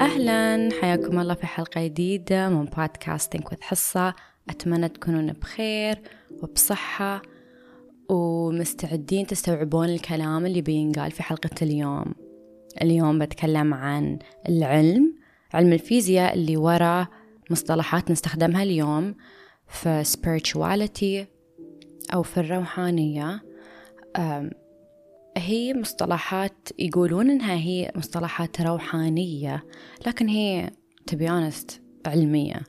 أهلا حياكم الله في حلقة جديدة من بودكاستنج وذ حصة. أتمنى تكونون بخير وبصحة ومستعدين تستوعبون الكلام اللي بينقال في حلقة اليوم. اليوم بتكلم عن العلم علم الفيزياء اللي ورا مصطلحات نستخدمها اليوم في spirituality أو في الروحانية. هي مصطلحات يقولون إنها هي مصطلحات روحانية لكن هي تبيانست علمية.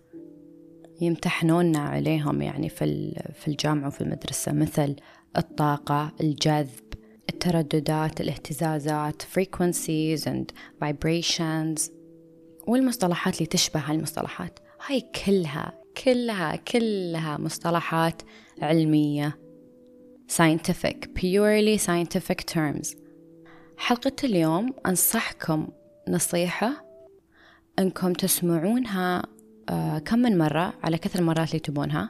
يمتحنوننا عليهم يعني في في الجامعة وفي المدرسة مثل الطاقة الجذب الترددات الاهتزازات frequencies and vibrations والمصطلحات اللي تشبه هالمصطلحات. هاي كلها كلها كلها مصطلحات علمية. Scientific purely scientific terms. حلقة اليوم أنصحكم نصيحة أنكم تسمعونها آه كم من مرة؟ على كثر المرات اللي تبونها.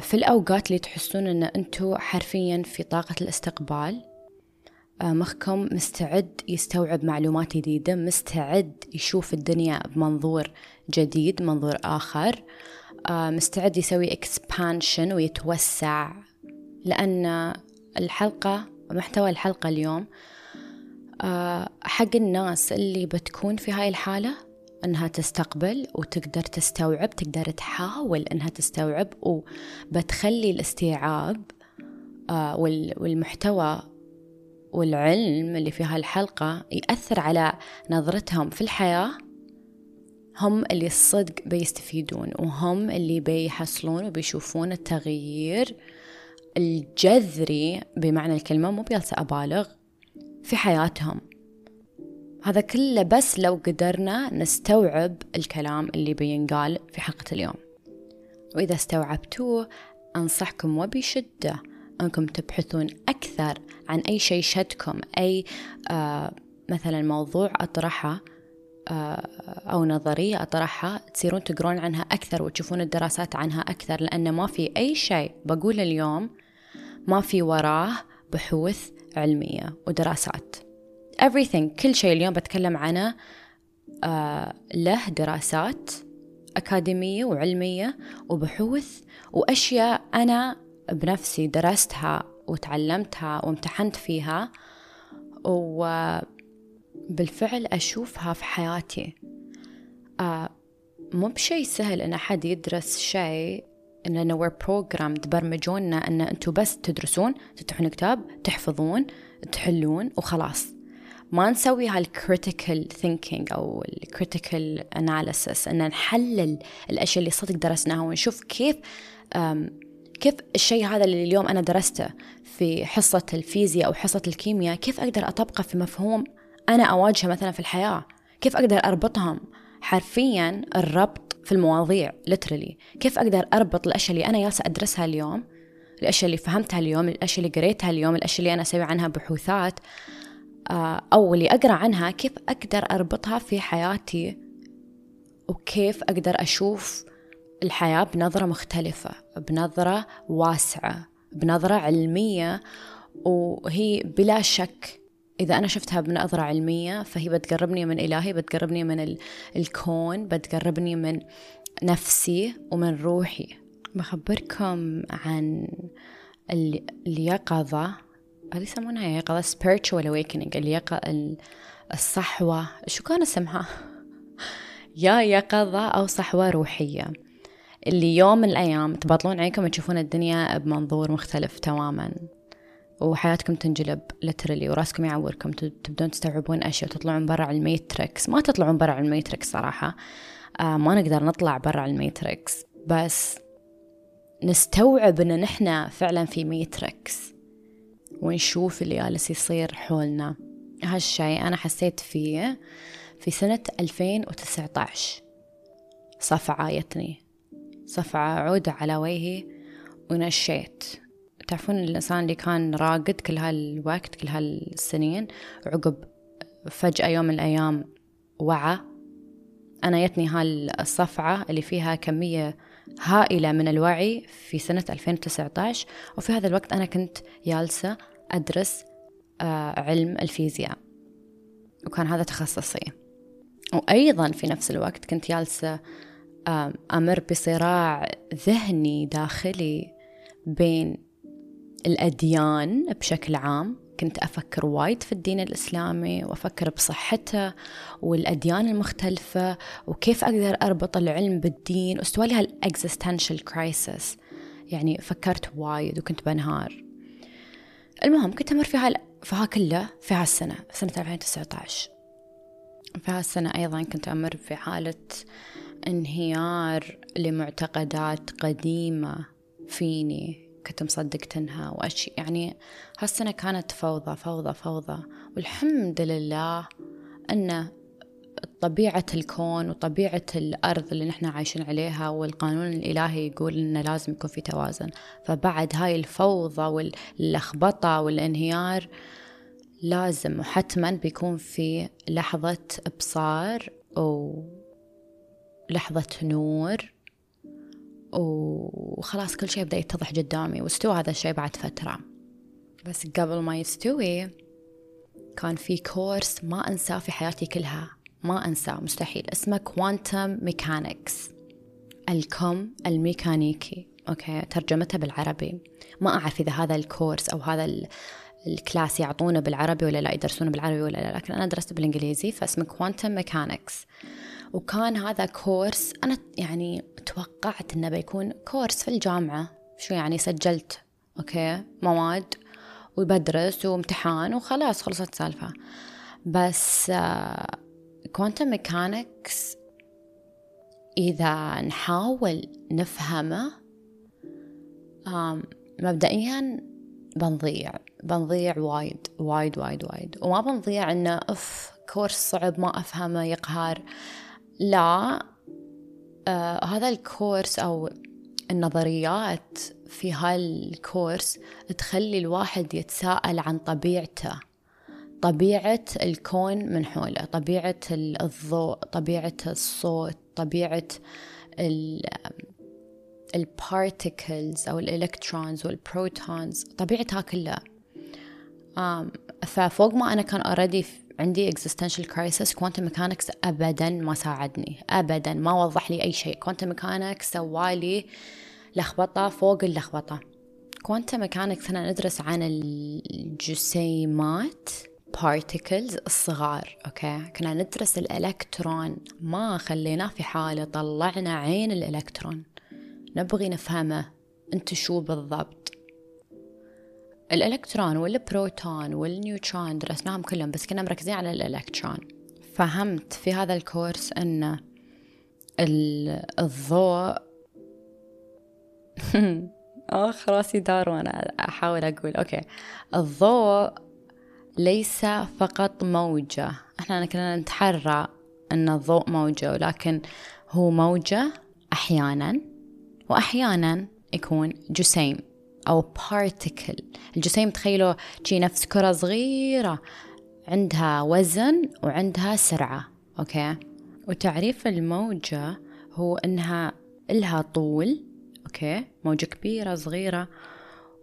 في الأوقات اللي تحسون أن أنتوا حرفيا في طاقة الاستقبال آه مخكم مستعد يستوعب معلومات جديدة مستعد يشوف الدنيا بمنظور جديد منظور آخر. مستعد يسوي expansion ويتوسع لأن الحلقة محتوى الحلقة اليوم آه حق الناس اللي بتكون في هاي الحالة إنها تستقبل وتقدر تستوعب تقدر تحاول إنها تستوعب وبتخلي الاستيعاب آه والمحتوى والعلم اللي في هالحلقة يأثر على نظرتهم في الحياة. هم اللي الصدق بيستفيدون وهم اللي بيحصلون وبيشوفون التغيير الجذري بمعنى الكلمة مو بيلسى أبالغ في حياتهم. هذا كله بس لو قدرنا نستوعب الكلام اللي بينقال في حلقة اليوم. وإذا استوعبتوه أنصحكم وبشدة أنكم تبحثون أكثر عن أي شيء شدكم أي آه مثلا موضوع أطرحه أو نظرية أطرحها تصيرون تقرون عنها أكثر وتشوفون الدراسات عنها أكثر لأن ما في أي شيء بقول اليوم ما في وراه بحوث علمية ودراسات. Everything كل شيء اليوم بتكلم عنه آه له دراسات أكاديمية وعلمية وبحوث وأشياء أنا بنفسي درستها وتعلمتها وامتحنت فيها وبالفعل أشوفها في حياتي. آه مو بشيء سهل إن أحد يدرس شيء إننا we're programmed برمجونا إن أنتوا بس تدرسون تفتحون كتاب تحفظون تحلون وخلاص. ما نسوي هال critical thinking أو ال critical analysis إن نحلل الأشياء اللي صدق درسناها ونشوف كيف كيف الشيء هذا اللي اليوم أنا درسته في حصة الفيزياء أو حصة الكيمياء كيف أقدر أطبقه في مفهوم أنا أواجهه مثلا في الحياة. كيف أقدر أربطهم حرفيا الربط في المواضيع literally كيف أقدر أربط الأشياء اللي أنا جالسة أدرسها اليوم الأشياء اللي فهمتها اليوم الأشياء اللي قريتها اليوم الأشياء اللي أنا أسوي عنها بحوثات آه، أو اللي أقرأ عنها كيف أقدر أربطها في حياتي وكيف أقدر أشوف الحياة بنظرة مختلفة بنظرة واسعة بنظرة علمية وهي بلا شك إذا أنا شفتها بنظرة علمية فهي بتقربني من إلهي بتقربني من الكون بتقربني من نفسي ومن روحي. بخبركم عن اليقظة هذه يسمونها يقظة spiritual awakening اليقظة الصحوة. شو كان اسمها؟ يا يقظة أو صحوة روحية. اللي يوم من الأيام تبطلون عينكم تشوفون الدنيا بمنظور مختلف تماما. وحياتكم تنجلب literally وراسكم يعوركم تبدون تستوعبون أشياء وتطلعون برا ال matrix. ما تطلعون برا ال matrix صراحة. آه ما نقدر نطلع برا ال matrix. بس نستوعب إن نحن فعلا في matrix. ونشوف اللي جالس يصير حولنا. هالشي أنا حسيت فيه في سنة 2019 صفعة جتني صفعة عودة على وجهي ونشيت. تعرفون الإنسان اللي كان راقد كل هالوقت كل هالسنين وعقب فجأة يوم من الأيام وعى. أنا جتني هالصفعة اللي فيها كمية هائلة من الوعي في سنة 2019 وفي هذا الوقت أنا كنت جالسة أدرس آه، علم الفيزياء وكان هذا تخصصي. وأيضا في نفس الوقت كنت جالسة أمر بصراع ذهني داخلي بين الأديان بشكل عام كنت أفكر وايد في الدين الإسلامي وأفكر بصحته والأديان المختلفة وكيف أقدر أربط العلم بالدين واستوى لي هال existential crisis يعني فكرت وايد وكنت بنهار. المهم كنت أمر في هال في كله في هالسنة سنة 2019 في هالسنة أيضا كنت أمر في حالة انهيار لمعتقدات قديمة فيني. كنت مصدقتنها وأشي. يعني هالسنة كانت فوضى فوضى فوضى. والحمد لله أن طبيعة الكون وطبيعة الأرض اللي نحن عايشين عليها والقانون الإلهي يقول إنه لازم يكون في توازن. فبعد هاي الفوضى واللخبطة والانهيار لازم وحتما بيكون في لحظة إبصار ولحظة نور وخلاص كل شيء بدأ يتضح قدامي واستوى هذا الشيء بعد فترة. بس قبل ما يستوي كان في course ما أنساه في حياتي كلها. ما أنساه مستحيل. اسمه quantum mechanics الكم الميكانيكي. okay ترجمتها بالعربي. ما أعرف إذا هذا ال course أو هذا ال class يعطونه بالعربي ولا لا يدرسونه بالعربي ولا لا لكن أنا درست بالإنجليزي فاسمه quantum mechanics وكان هذا course أنا يعني توقعت إنه بيكون course في الجامعة. شو يعني سجلت okay مواد وبدرس وامتحان وخلاص خلصت سالفة. بس quantum mechanics إذا نحاول نفهمه مبدئيا بنضيع بنضيع وايد وايد وايد وايد. وما بنضيع إنه of course صعب ما أفهمه يقهر. لا آه هذا ال course أو النظريات في هال course تخلي الواحد يتساءل عن طبيعته طبيعة الكون من حوله طبيعة الضوء طبيعة الصوت طبيعة ال particles أو ال electrons وال protons طبيعتها كلها. ففوق ما أنا كان already عندي existential crisis. Quantum mechanics أبدا ما ساعدني. أبدا ما وضح لي أي شيء. Quantum mechanics سوالي لخبطة فوق اللخبطة. Quantum mechanics هنا ندرس عن الجسيمات particles الصغار أوكي كنا ندرس الإلكترون. ما خليناه في حالة طلعنا عين الإلكترون. نبغي نفهمه. انت شو بالضبط؟ الإلكترون والبروتون والنيوترون درسناهم كلهم بس كنا مركزين على الإلكترون. فهمت في هذا الكورس أن الضوء آخ راسي دار وأنا أحاول أقول. أوكي. الضوء ليس فقط موجة. إحنا كنا نتحرى أن الضوء موجة ولكن هو موجة أحيانا وأحيانا يكون جسيم. أو particle الجسيم تخيلوا شي نفس كرة صغيرة عندها وزن وعندها سرعة أوكي؟ وتعريف الموجة هو إنها إلها طول أوكي؟ موجة كبيرة صغيرة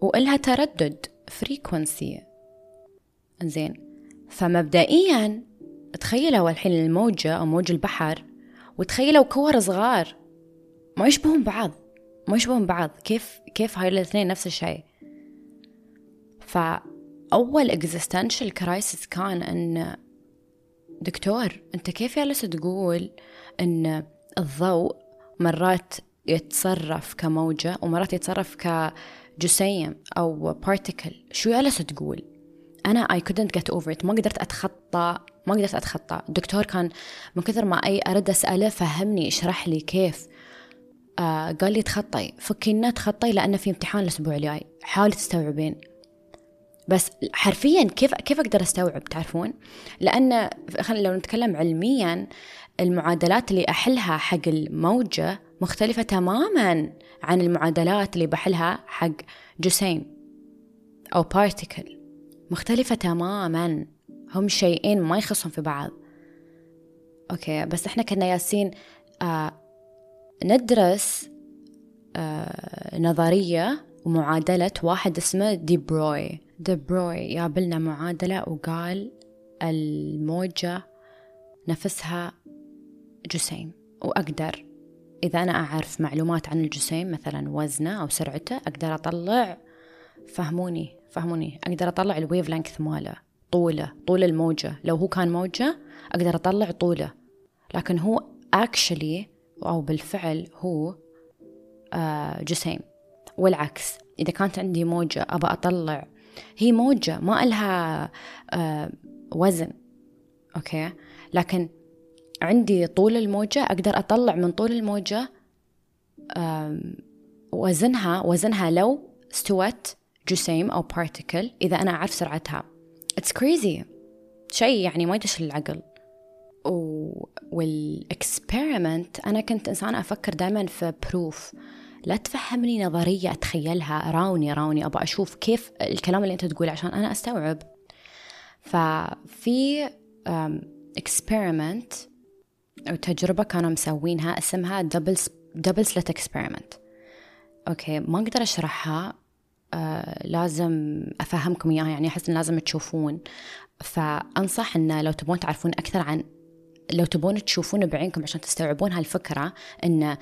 وإلها تردد frequency زين فمبدئيا تخيلوا الحين الموجة أو موج البحر وتخيلوا كور صغار ما يشبهون بعض. ما يشبهون بعض. كيف كيف هاي الاثنين نفس الشيء؟ فأول existential crisis كان أن دكتور أنت كيف جالس تقول أن الضوء مرات يتصرف كموجة ومرات يتصرف كجسيم أو particle شو جالس تقول؟ أنا I couldn't get over it. ما قدرت أتخطى ما قدرت أتخطى. الدكتور كان من كثر ما أي أرد أسأله فهمني اشرح لي كيف. آه قال لي تخطي. فكينا تخطي لأنه في امتحان الأسبوع الجاي. حاولي تستوعبين. بس حرفيا كيف كيف أقدر أستوعب تعرفون؟ لأن لو نتكلم علميا المعادلات اللي أحلها حق الموجة مختلفة تماما عن المعادلات اللي بحلها حق جسيم أو particle مختلفة تماما. هم شيئين ما يخصهم في بعض. أوكي بس إحنا كنا يالسين آه ندرس آه نظرية ومعادلة واحد اسمه دي بروي. دي بروي جاب لنا معادلة وقال الموجة نفسها جسيم. وأقدر إذا أنا أعرف معلومات عن الجسيم مثلا وزنه أو سرعته أقدر أطلع فهموني فهموني. أقدر أطلع ال wave length ماله طوله طول الموجة. لو هو كان موجة أقدر أطلع طوله. لكن هو actually أو بالفعل هو آه جسيم. والعكس إذا كانت عندي موجة أبى أطلع هي موجة ما إلها آه وزن. أوكي؟ لكن عندي طول الموجة أقدر أطلع من طول الموجة وزنها وزنها لو استوت جسيم أو particle إذا أنا أعرف سرعتها. It's crazy. شيء يعني ما يدش العقل و... وال experiment أنا كنت إنسان أفكر دائما في proof لا تفهمني نظرية أتخيلها راوني راوني أبغى أشوف كيف الكلام اللي أنت تقوله عشان أنا أستوعب. ففي experiment أو تجربة كانوا مسوينها اسمها double double slit experiment أوكي ما أقدر أشرحها آه لازم أفهمكم إياها يعني أحس إن لازم تشوفون. فأنصح إن لو تبون تعرفون أكثر عن لو تبون تشوفون بعينكم عشان تستوعبون هالفكرة إن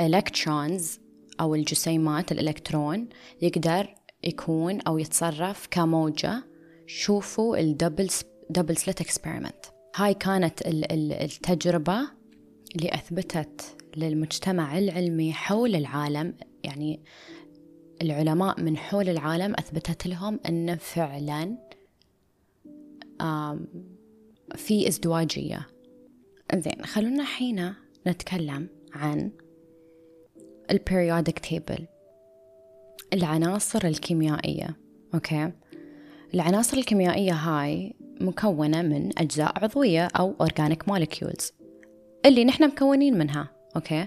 electrons أو الجسيمات الإلكترون يقدر يكون أو يتصرف كموجة. شوفوا ال double double slit experiment هاي كانت التجربة اللي أثبتت للمجتمع العلمي حول العالم. يعني العلماء من حول العالم أثبتت لهم أن فعلا في ازدواجية. زين خلونا حين نتكلم عن ال periodic table العناصر الكيميائية أوكي؟ العناصر الكيميائية هاي مكونة من أجزاء عضوية أو organic molecules اللي نحن مكونين منها أوكي؟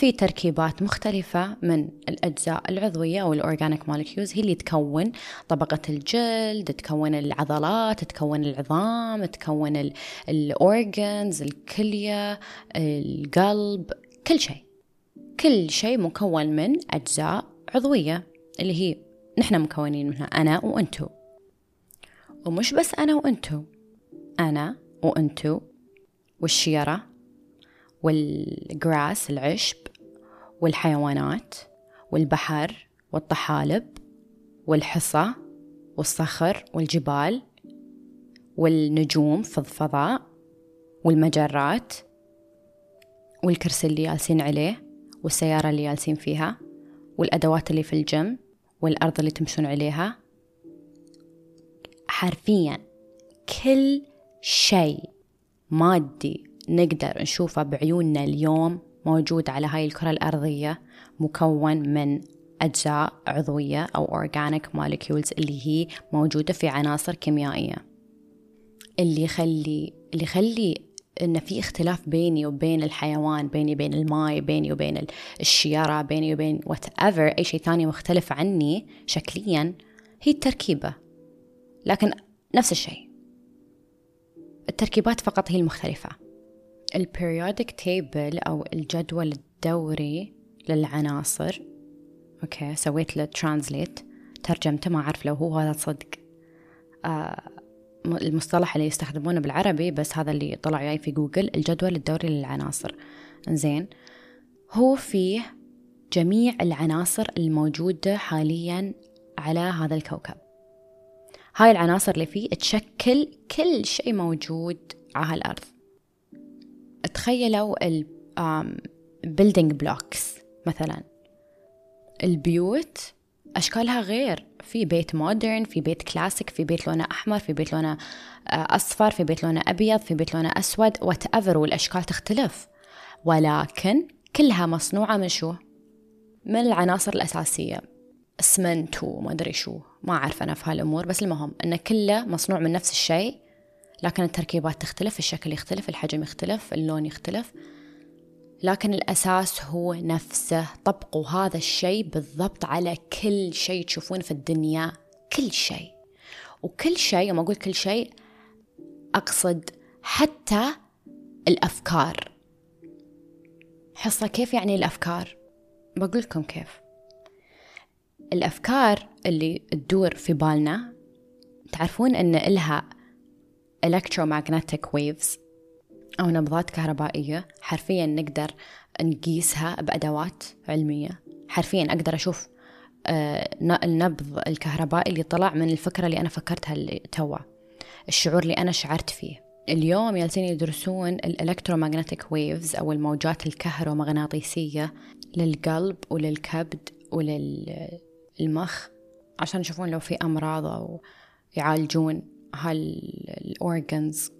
في تركيبات مختلفة من الأجزاء العضوية أو ال organic molecules هي اللي تكون طبقة الجلد تكون العضلات تكون العظام تكون ال organs الكلية القلب كل شيء. كل شيء مكون من أجزاء عضوية اللي هي نحن مكونين منها أنا وأنتو. ومش بس أنا وأنتو أنا وأنتو والشيرة والجراس العشب والحيوانات والبحر والطحالب والحصى والصخر والجبال والنجوم في الفضاء والمجرات والكرسي اللي جالسين عليه والسيارة اللي جالسين فيها والأدوات اللي في الجيم والأرض اللي تمشون عليها. حرفيا كل شيء مادي نقدر نشوفه بعيوننا اليوم موجود على هاي الكرة الأرضية مكون من أجزاء عضوية أو organic molecules اللي هي موجودة في عناصر كيميائية. اللي يخلي اللي يخلي إن في اختلاف بيني وبين الحيوان بيني وبين الماي بيني وبين الشي اللي بيني وبين whatever أي شيء ثاني مختلف عني شكليا هي التركيبة. لكن نفس الشيء. التركيبات فقط هي المختلفة. ال periodic table أو الجدول الدوري للعناصر. أوكي سويت له translate ترجمته ما أعرف لو هو هذا صدق. آه المصطلح اللي يستخدمونه بالعربي بس هذا اللي طلع جاي في جوجل الجدول الدوري للعناصر. زين هو فيه جميع العناصر الموجودة حاليا على هذا الكوكب. هاي العناصر اللي فيه تشكل كل شيء موجود على هالأرض. تخيلوا ال building blocks مثلا. البيوت أشكالها غير. في بيت modern في بيت كلاسيك في بيت لونه أحمر في بيت لونه آه، أصفر في بيت لونه أبيض في بيت لونه أسود whatever والأشكال تختلف. ولكن كلها مصنوعة من شو؟ من العناصر الأساسية. اسمنت وما أدري شو. ما أعرف أنا في هالأمور بس المهم أنه كله مصنوع من نفس الشيء. لكن التركيبات تختلف الشكل يختلف الحجم يختلف اللون يختلف. لكن الأساس هو نفسه طبقوا هذا الشيء بالضبط على كل شيء تشوفونه في الدنيا كل شيء. وكل شيء يوم أقول كل شيء أقصد حتى الأفكار. حصة كيف يعني الأفكار؟ بقول لكم كيف. الأفكار اللي تدور في بالنا تعرفون أن إلها electromagnetic waves أو نبضات كهربائية. حرفيا نقدر نقيسها بأدوات علمية. حرفيا أقدر أشوف آه، النبض الكهربائي اللي طلع من الفكرة اللي أنا فكرتها اللي توا الشعور اللي أنا شعرت فيه. اليوم جالسين يدرسون ال electromagnetic waves أو الموجات الكهرومغناطيسية للقلب وللكبد وللمخ عشان يشوفون لو في أمراض أو يعالجون هال organs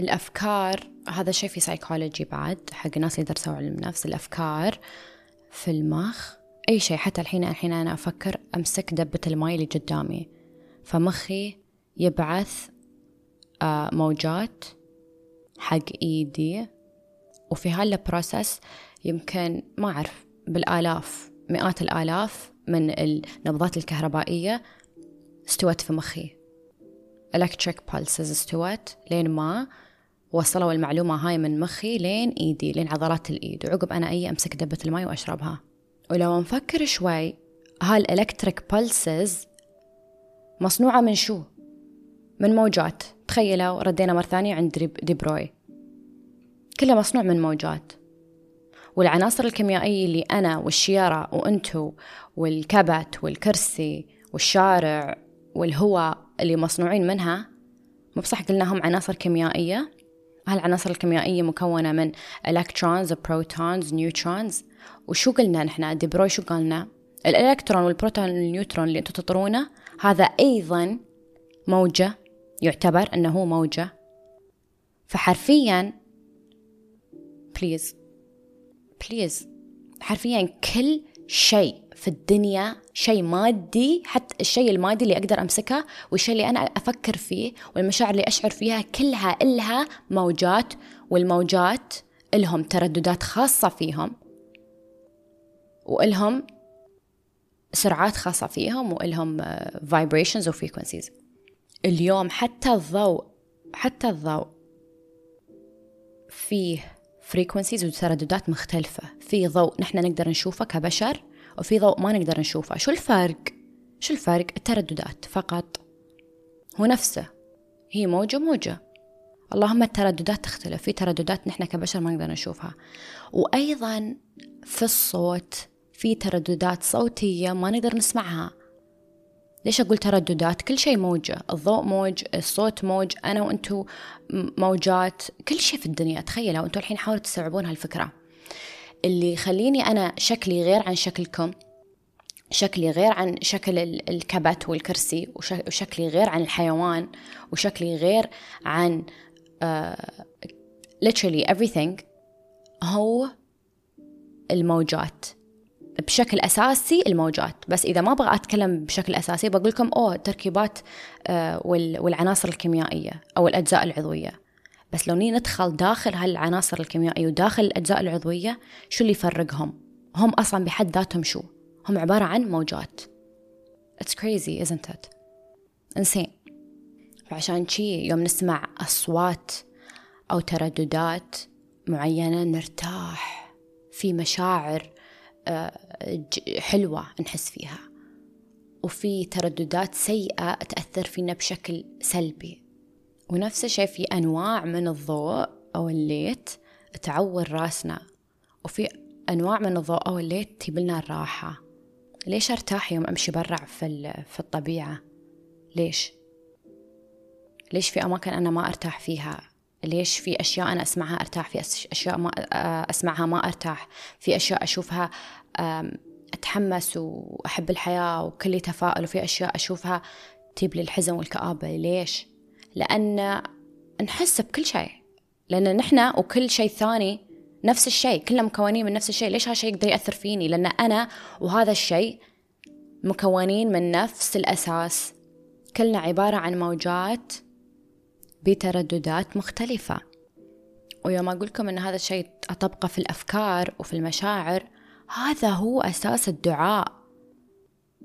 الأفكار هذا شيء في سايكولوجي بعد حق الناس اللي يدرسوا علم النفس الأفكار في المخ. أي شيء حتى الحين الحين أنا أفكر أمسك دبة الماي اللي قدامي. فمخي يبعث آه، موجات حق إيدي. وفي هال process يمكن ما أعرف بالآلاف مئات الآلاف من النبضات الكهربائية استوت في مخي. Electric pulses استوت. لين ما وصلوا المعلومة هاي من مخي لين إيدي لين عضلات الإيد. وعقب أنا أي أمسك دبة الماء وأشربها. ولو نفكر شوي هال electric pulses مصنوعة من شو؟ من موجات. تخيلوا ردينا مرة ثانية عند ديبروي. كله مصنوع من موجات. والعناصر الكيميائية اللي أنا والسيارة وأنتو والكبت والكرسي والشارع والهواء اللي مصنوعين منها مو بصح قلناهم عناصر كيميائية. هالعناصر الكيميائية مكونة من electrons protons neutrons وشو قلنا نحن؟ ديبروي شو قالنا؟ الإلكترون والبروتون والنيوترون اللي أنتم تطرونه هذا أيضا موجة يعتبر إنه هو موجة. فحرفيا please please حرفيا كل شيء في الدنيا شيء مادي حتى الشيء المادي اللي أقدر أمسكه والشيء اللي أنا أفكر فيه والمشاعر اللي أشعر فيها كلها إلها موجات والموجات إلهم ترددات خاصة فيهم وإلهم سرعات خاصة فيهم وإلهم vibrations و frequencies. اليوم حتى الضوء حتى الضوء فيه frequencies وترددات مختلفة. في ضوء نحن نقدر نشوفه كبشر وفي ضوء ما نقدر نشوفه. شو الفرق؟ شو الفرق؟ الترددات فقط. هو نفسه. هي موجة موجة. اللهم الترددات تختلف. في ترددات نحن كبشر ما نقدر نشوفها. وأيضا في الصوت في ترددات صوتية ما نقدر نسمعها. ليش أقول ترددات؟ كل شيء موجة. الضوء موج الصوت موج أنا وأنتو موجات. كل شيء في الدنيا. تخيلوا أنتو الحين حاولوا تستوعبون هالفكرة. اللي يخليني أنا شكلي غير عن شكلكم شكلي غير عن شكل الكبت والكرسي وشكلي غير عن الحيوان وشكلي غير عن uh, literally everything هو الموجات. بشكل أساسي الموجات. بس إذا ما أبغى أتكلم بشكل أساسي بقول لكم أوه التركيبات آه والعناصر الكيميائية أو الأجزاء العضوية. بس لو ندخل داخل هالعناصر الكيميائية وداخل الأجزاء العضوية شو اللي يفرقهم؟ هم أصلا بحد ذاتهم شو؟ هم عبارة عن موجات. It's crazy isn't it? insane فعشان شي يوم نسمع أصوات أو ترددات معينة نرتاح في مشاعر آه، حلوة نحس فيها. وفي ترددات سيئة تأثر فينا بشكل سلبي. ونفس الشيء في أنواع من الضوء أو الليت تعور راسنا وفي أنواع من الضوء أو الليت تجيب لنا الراحة. ليش أرتاح يوم أمشي برا في, في الطبيعة؟ ليش؟ ليش في أماكن أنا ما أرتاح فيها؟ ليش في أشياء أنا أسمعها أرتاح؟ في أشياء ما أسمعها ما أرتاح؟ في أشياء أشوفها أتحمس وأحب الحياة وكلي تفاؤل وفي أشياء أشوفها تجيب لي الحزن والكآبة. ليش؟ لأن نحس بكل شيء. لأن نحن وكل شيء ثاني نفس الشيء. كلنا مكونين من نفس الشيء. ليش هالشيء يقدر يأثر فيني؟ لأن أنا وهذا الشيء مكونين من نفس الأساس. كلنا عبارة عن موجات بترددات مختلفة. ويوم أقول لكم أن هذا الشيء أطبقه في الأفكار وفي المشاعر هذا هو أساس الدعاء.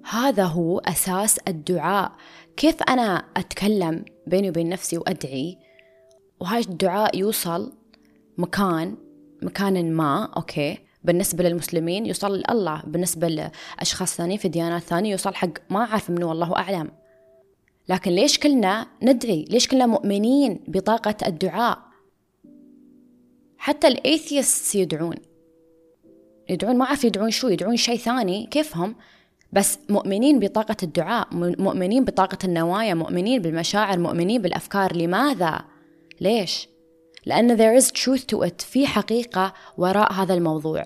هذا هو أساس الدعاء. كيف أنا أتكلم؟ بيني وبين نفسي وأدعي وهاي الدعاء يوصل مكان مكان ما okay بالنسبة للمسلمين يوصل لله بالنسبة لأشخاص ثانيين في ديانات ثانية يوصل حق ما أعرف منه والله أعلم. لكن ليش كلنا ندعي؟ ليش كلنا مؤمنين بطاقة الدعاء؟ حتى ال atheists يدعون. يدعون ما أعرف يدعون شو يدعون شيء ثاني كيفهم؟ بس مؤمنين بطاقة الدعاء مؤمنين بطاقة النوايا مؤمنين بالمشاعر مؤمنين بالأفكار. لماذا؟ ليش؟ لأن there is truth to it في حقيقة وراء هذا الموضوع.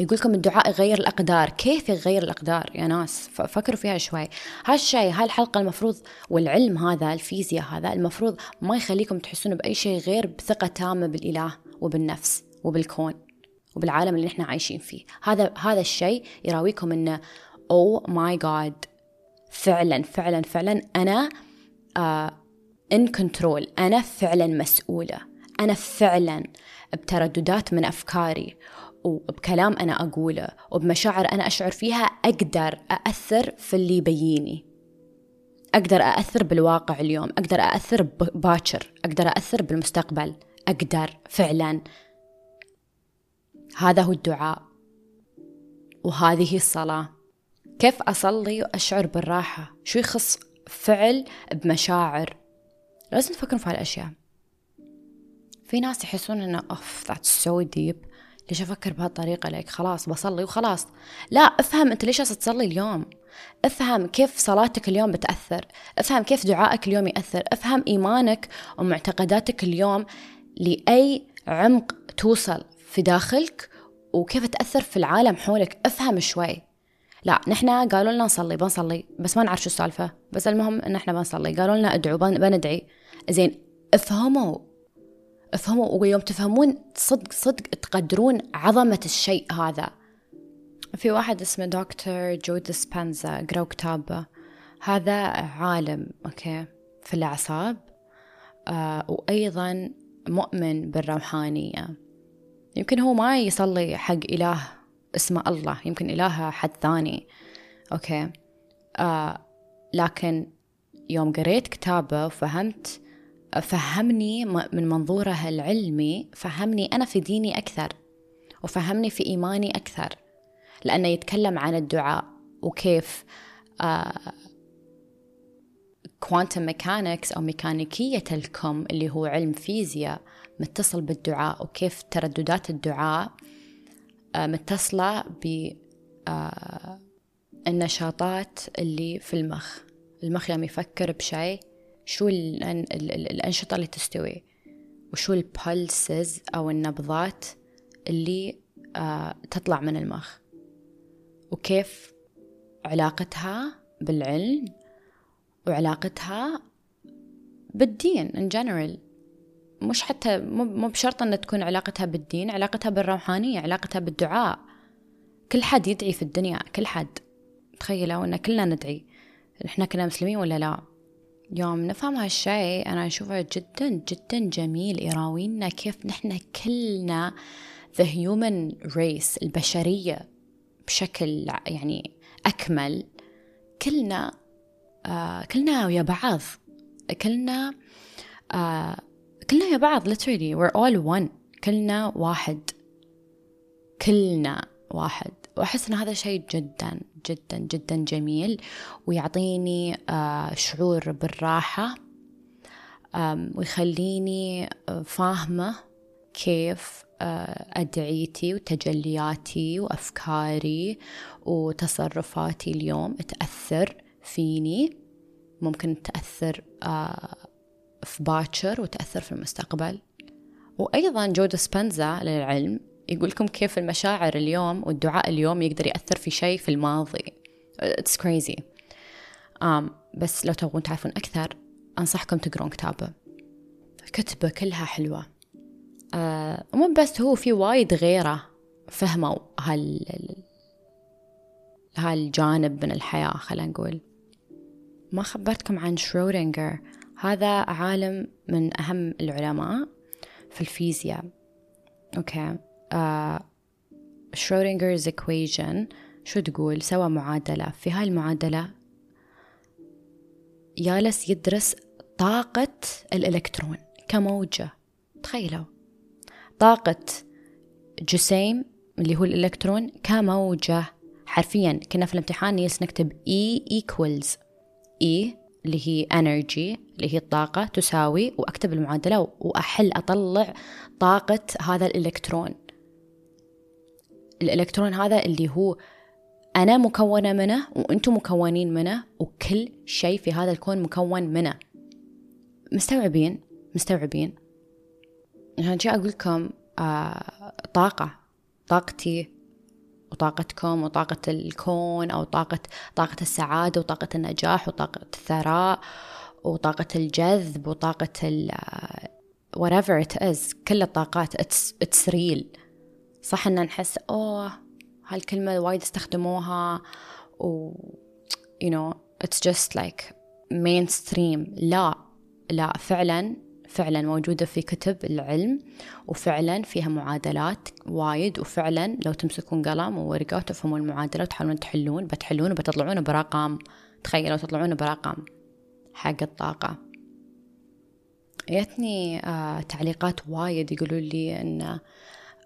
يقول لكم الدعاء يغير الأقدار. كيف يغير الأقدار يا ناس؟ فكروا فيها شوي. هالشيء هالحلقة المفروض والعلم هذا الفيزياء هذا المفروض ما يخليكم تحسون بأي شيء غير بثقة تامة بالإله وبالنفس وبالكون. وبالعالم اللي نحن عايشين فيه. هذا هذا الشيء يراويكم انه oh my God فعلا فعلا فعلا أنا in uh, control أنا فعلا مسؤولة. أنا فعلا بترددات من أفكاري وبكلام أنا أقوله وبمشاعر أنا أشعر فيها أقدر أأثر في اللي يبيني. أقدر أأثر بالواقع اليوم. أقدر أأثر باكر. أقدر أأثر بالمستقبل. أقدر فعلا. هذا هو الدعاء. وهذه الصلاة. كيف أصلي وأشعر بالراحة؟ شو يخص فعل بمشاعر؟ لازم تفكرون في هالأشياء. في ناس يحسون إنه oof that's so deep ليش أفكر بهالطريقة؟ لك خلاص بصلي وخلاص. لا افهم أنت ليش تصلي اليوم. افهم كيف صلاتك اليوم بتأثر. افهم كيف دعائك اليوم يأثر. افهم إيمانك ومعتقداتك اليوم لأي عمق توصل. في داخلك وكيف تأثر في العالم حولك؟ افهم شوي. لا نحن قالوا لنا نصلي بنصلي بس ما نعرف شو السالفة. بس المهم إن إحنا بنصلي. قالوا لنا ادعوا بندعي. زين افهموا. افهموا ويوم تفهمون صدق صدق تقدرون عظمة الشيء هذا. في واحد اسمه دكتور جو ديسبانزا قرأوا كتابه. هذا عالم okay في الأعصاب. آه وأيضا مؤمن بالروحانية. يمكن هو ما يصلي حق إله اسمه الله يمكن إله حد ثاني. okay. آه لكن يوم قريت كتابه وفهمت فهمني من منظوره العلمي فهمني أنا في ديني أكثر وفهمني في إيماني أكثر. لأنه يتكلم عن الدعاء وكيف quantum mechanics أو ميكانيكية الكم اللي هو علم فيزياء متصل بالدعاء وكيف ترددات الدعاء آه، متصلة بالنشاطات آه، اللي في المخ. المخ يوم يفكر بشيء شو الأنشطة اللي تستوي وشو ال pulses أو النبضات اللي آه، تطلع من المخ وكيف علاقتها بالعلم وعلاقتها بالدين in general. مش حتى مو بشرط أن تكون علاقتها بالدين علاقتها بالروحانية علاقتها بالدعاء. كل حد يدعي في الدنيا كل حد. تخيلوا أن كلنا ندعي. إحنا كنا مسلمين ولا لا؟ يوم نفهم هالشيء أنا أشوفه جدا جدا جميل. يراوينا كيف نحن كلنا the human race البشرية بشكل يعني أكمل. كلنا آه كلنا ويا بعض. كلنا آه كلنا يا بعض literally we're all one. كلنا واحد. كلنا واحد. وأحس أن هذا شيء جدا جدا جدا جميل ويعطيني آه شعور بالراحة ويخليني فاهمة كيف أدعيتي وتجلياتي وأفكاري وتصرفاتي اليوم تأثر. فيني ممكن تأثر آه، في باكر وتأثر في المستقبل. وأيضا جو ديسبنزا للعلم يقول لكم كيف المشاعر اليوم والدعاء اليوم يقدر يأثر في شيء في الماضي. It's crazy. um, بس لو تبغون تعرفون أكثر أنصحكم تقرون كتابه. كتبه كلها حلوة. آه مو بس هو في وايد غيره فهموا هال هالجانب من الحياة خلينا نقول. ما خبرتكم عن شرودنجر هذا عالم من أهم العلماء في الفيزياء. okay. Schrodinger's uh, equation شو تقول؟ سوى معادلة. في هاي المعادلة جالس يدرس طاقة الإلكترون كموجة. تخيلوا. طاقة جسيم اللي هو الإلكترون كموجة. حرفيا كنا في الامتحان نيس نكتب E equals. E اللي هي energy اللي هي الطاقة تساوي وأكتب المعادلة وأحل أطلع طاقة هذا الإلكترون. الإلكترون هذا اللي هو أنا مكونة منه وأنتم مكونين منه وكل شيء في هذا الكون مكون منه. مستوعبين؟ مستوعبين. عشان شي أقول لكم آه طاقة. طاقتي وطاقتكم وطاقة الكون أو طاقة طاقة السعادة وطاقة النجاح وطاقة الثراء وطاقة الجذب وطاقة ال whatever it is. كل الطاقات. It's, it's real. صح إن نحس أوه هالكلمة وايد استخدموها. و you know it's just like mainstream. لا. لا. فعلا فعلا موجودة في كتب العلم وفعلا فيها معادلات وايد وفعلا لو تمسكون قلم وورقة وتفهمون المعادلة وتحاولون تحلون بتحلون وبتطلعون برقم. تخيلوا تطلعون برقم حق الطاقة. جتني آه تعليقات وايد يقولوا لي إن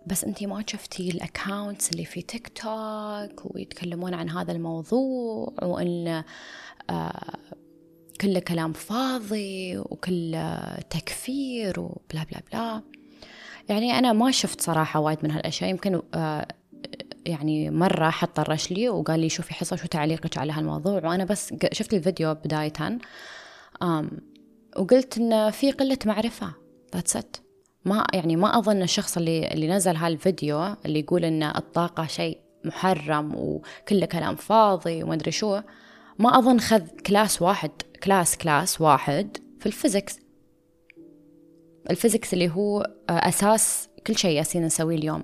بس أنتي ما شفتي ال accounts اللي في تيك توك ويتكلمون عن هذا الموضوع وإن آه كله كلام فاضي وكله تكفير و blah blah blah. يعني أنا ما شفت صراحة وايد من هالأشياء. يمكن آه يعني مرة حد طرش لي وقال لي شوفي حصة شو تعليقك على هالموضوع. وأنا بس شفت الفيديو بداية وقلت إن في قلة معرفة. That's it. ما يعني ما أظن الشخص اللي اللي نزل هالفيديو اللي يقول إن الطاقة شيء محرم وكله كلام فاضي وما أدري شو. ما أظن خذ class واحد class class واحد في ال physics. ال physics اللي هو آه، أساس كل شيء يالسين نسويه اليوم.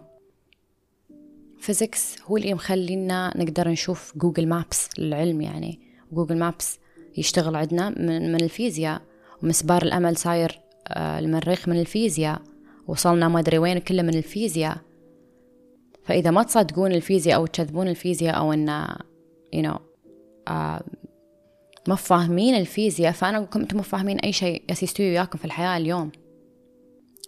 physics هو اللي مخلينا نقدر نشوف Google Maps للعلم يعني. جوجل مابس يشتغل عندنا من, من الفيزياء ومسبار الأمل صاير آه، المريخ من الفيزياء. وصلنا ما أدري وين كله من الفيزياء. فإذا ما تصدقون الفيزياء أو تكذبون الفيزياء أو إن you know آه، ما فاهمين الفيزياء فأنا أقول لكم أنتم فاهمين أي شيء يستوي وياكم في الحياة اليوم.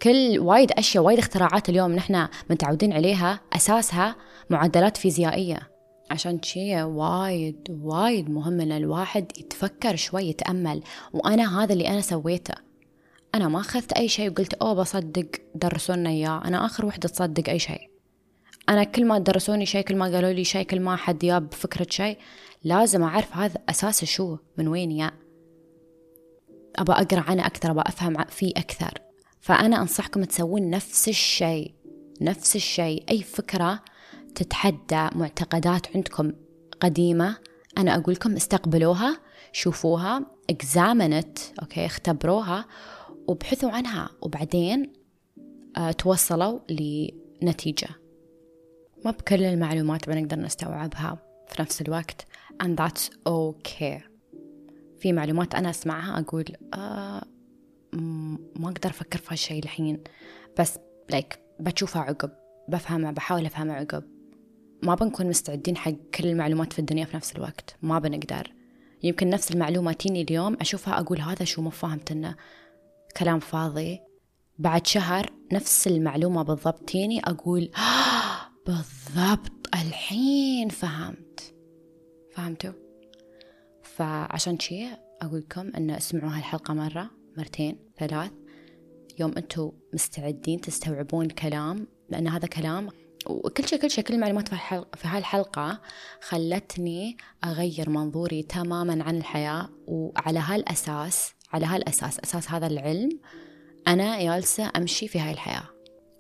كل وايد أشياء وايد اختراعات اليوم نحن متعودين عليها أساسها معدلات فيزيائية. عشان شي وايد وايد مهم إن الواحد يتفكر شوي يتأمل. وأنا هذا اللي أنا سويته. أنا ما أخذت أي شيء وقلت أوه بصدق درسونا إياه. أنا آخر وحدة تصدق أي شيء. أنا كل ما درسوني شيء كل ما قالوا لي شيء كل ما حد جاب فكرة شيء لازم أعرف هذا أساسه شو من وين يا. أبى أقرأ عنه أكثر أبى أفهم فيه أكثر. فأنا أنصحكم تسوون نفس الشيء نفس الشيء أي فكرة تتحدى معتقدات عندكم قديمة أنا أقول لكم استقبلوها شوفوها examine أوكي اختبروها وابحثوا عنها وبعدين آه توصلوا لنتيجة. ما بكل المعلومات بنقدر نستوعبها في نفس الوقت. And that's okay. في معلومات أنا أسمعها أقول آه ما أقدر أفكر في هالشي الحين. بس like بشوفها عقب بفهمها بحاول أفهمها عقب. ما بنكون مستعدين حق كل المعلومات في الدنيا في نفس الوقت. ما بنقدر. يمكن نفس المعلومة تيني اليوم أشوفها أقول هذا شو ما فهمت إنه كلام فاضي. بعد شهر نفس المعلومة بالضبط تيني أقول آه بالضبط الحين فهمت. فهمتوا؟ فعشان شي أقول لكم أن اسمعوا هالحلقة مرة مرتين ثلاث. يوم أنتوا مستعدين تستوعبون كلام لأن هذا كلام وكل شيء كل شيء كل المعلومات في, في هالحلقة خلتني أغير منظوري تماما عن الحياة. وعلى هالأساس على هالأساس أساس هذا العلم أنا جالسة أمشي في هاي الحياة.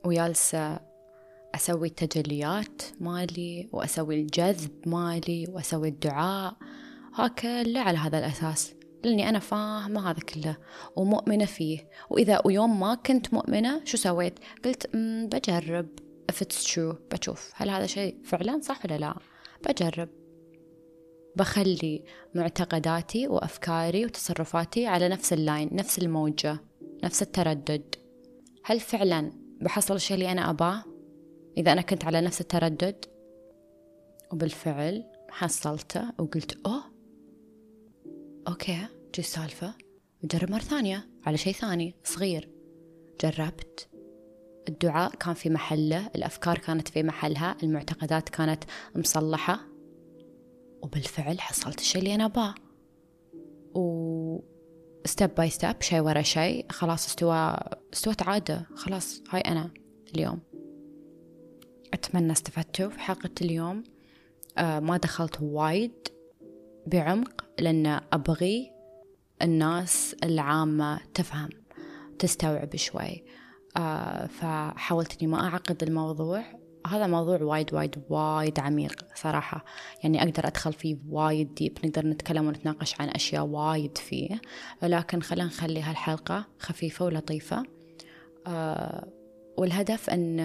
وجالسة أسوي التجليات مالي وأسوي الجذب مالي وأسوي الدعاء. هكذا على هذا الأساس لأني أنا فاهمة هذا كله ومؤمنة فيه. وإذا ويوم ما كنت مؤمنة شو سويت؟ قلت بجرب if it's true بشوف هل هذا شيء فعلا صح ولا لا. بجرب. بخلي معتقداتي وأفكاري وتصرفاتي على نفس ال line نفس الموجة نفس التردد. هل فعلا بحصل الشيء اللي أنا أباه؟ إذا أنا كنت على نفس التردد وبالفعل حصلته وقلت أوه okay جي السالفة نجرب مرة ثانية على شيء ثاني صغير. جربت. الدعاء كان في محله الأفكار كانت في محلها المعتقدات كانت مصلحة. وبالفعل حصلت الشيء اللي أنا أباه. و... step by step شيء ورا شيء خلاص استوى استوت عادة خلاص هاي أنا اليوم. أتمنى استفدتوا في حلقة اليوم آه ما دخلت وايد بعمق لأن أبغي الناس العامة تفهم تستوعب شوي. آه فحاولت إني ما أعقد الموضوع. هذا موضوع وايد وايد وايد عميق صراحة. يعني أقدر أدخل فيه وايد ديب نقدر نتكلم ونتناقش عن أشياء وايد فيه. لكن خلينا نخلي هالحلقة خفيفة ولطيفة. آه والهدف أن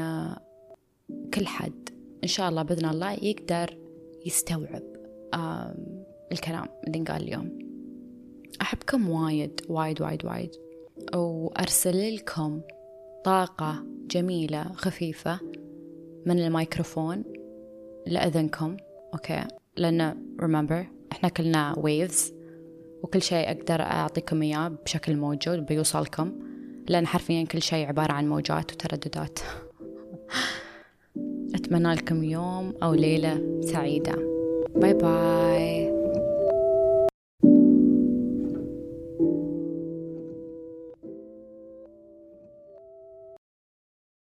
كل حد إن شاء الله بإذن الله يقدر يستوعب الكلام اللي نقال اليوم. أحبكم وايد وايد وايد وايد. وأرسل لكم طاقة جميلة خفيفة من الميكروفون لأذنكم okay؟ لأن remember إحنا كلنا waves وكل شيء أقدر أعطيكم إياه بشكل موجود بيوصلكم. لأن حرفيا كل شيء عبارة عن موجات وترددات. أتمنى لكم يوم أو ليلة سعيدة. باي باي